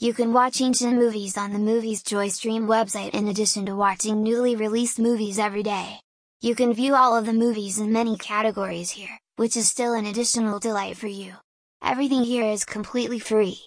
You can watch ancient movies on the Movies Joy Stream website in addition to watching newly released movies every day. You can view all of the movies in many categories here, which is still an additional delight for you. Everything here is completely free.